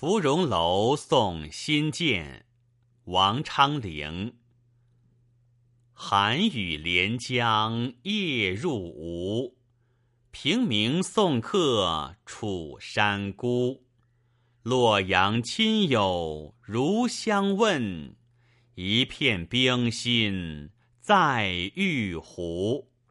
芙蓉楼送辛渐王昌龄。寒雨连江夜入吴平明送客楚山孤洛阳亲友如相问一片冰心在玉壶。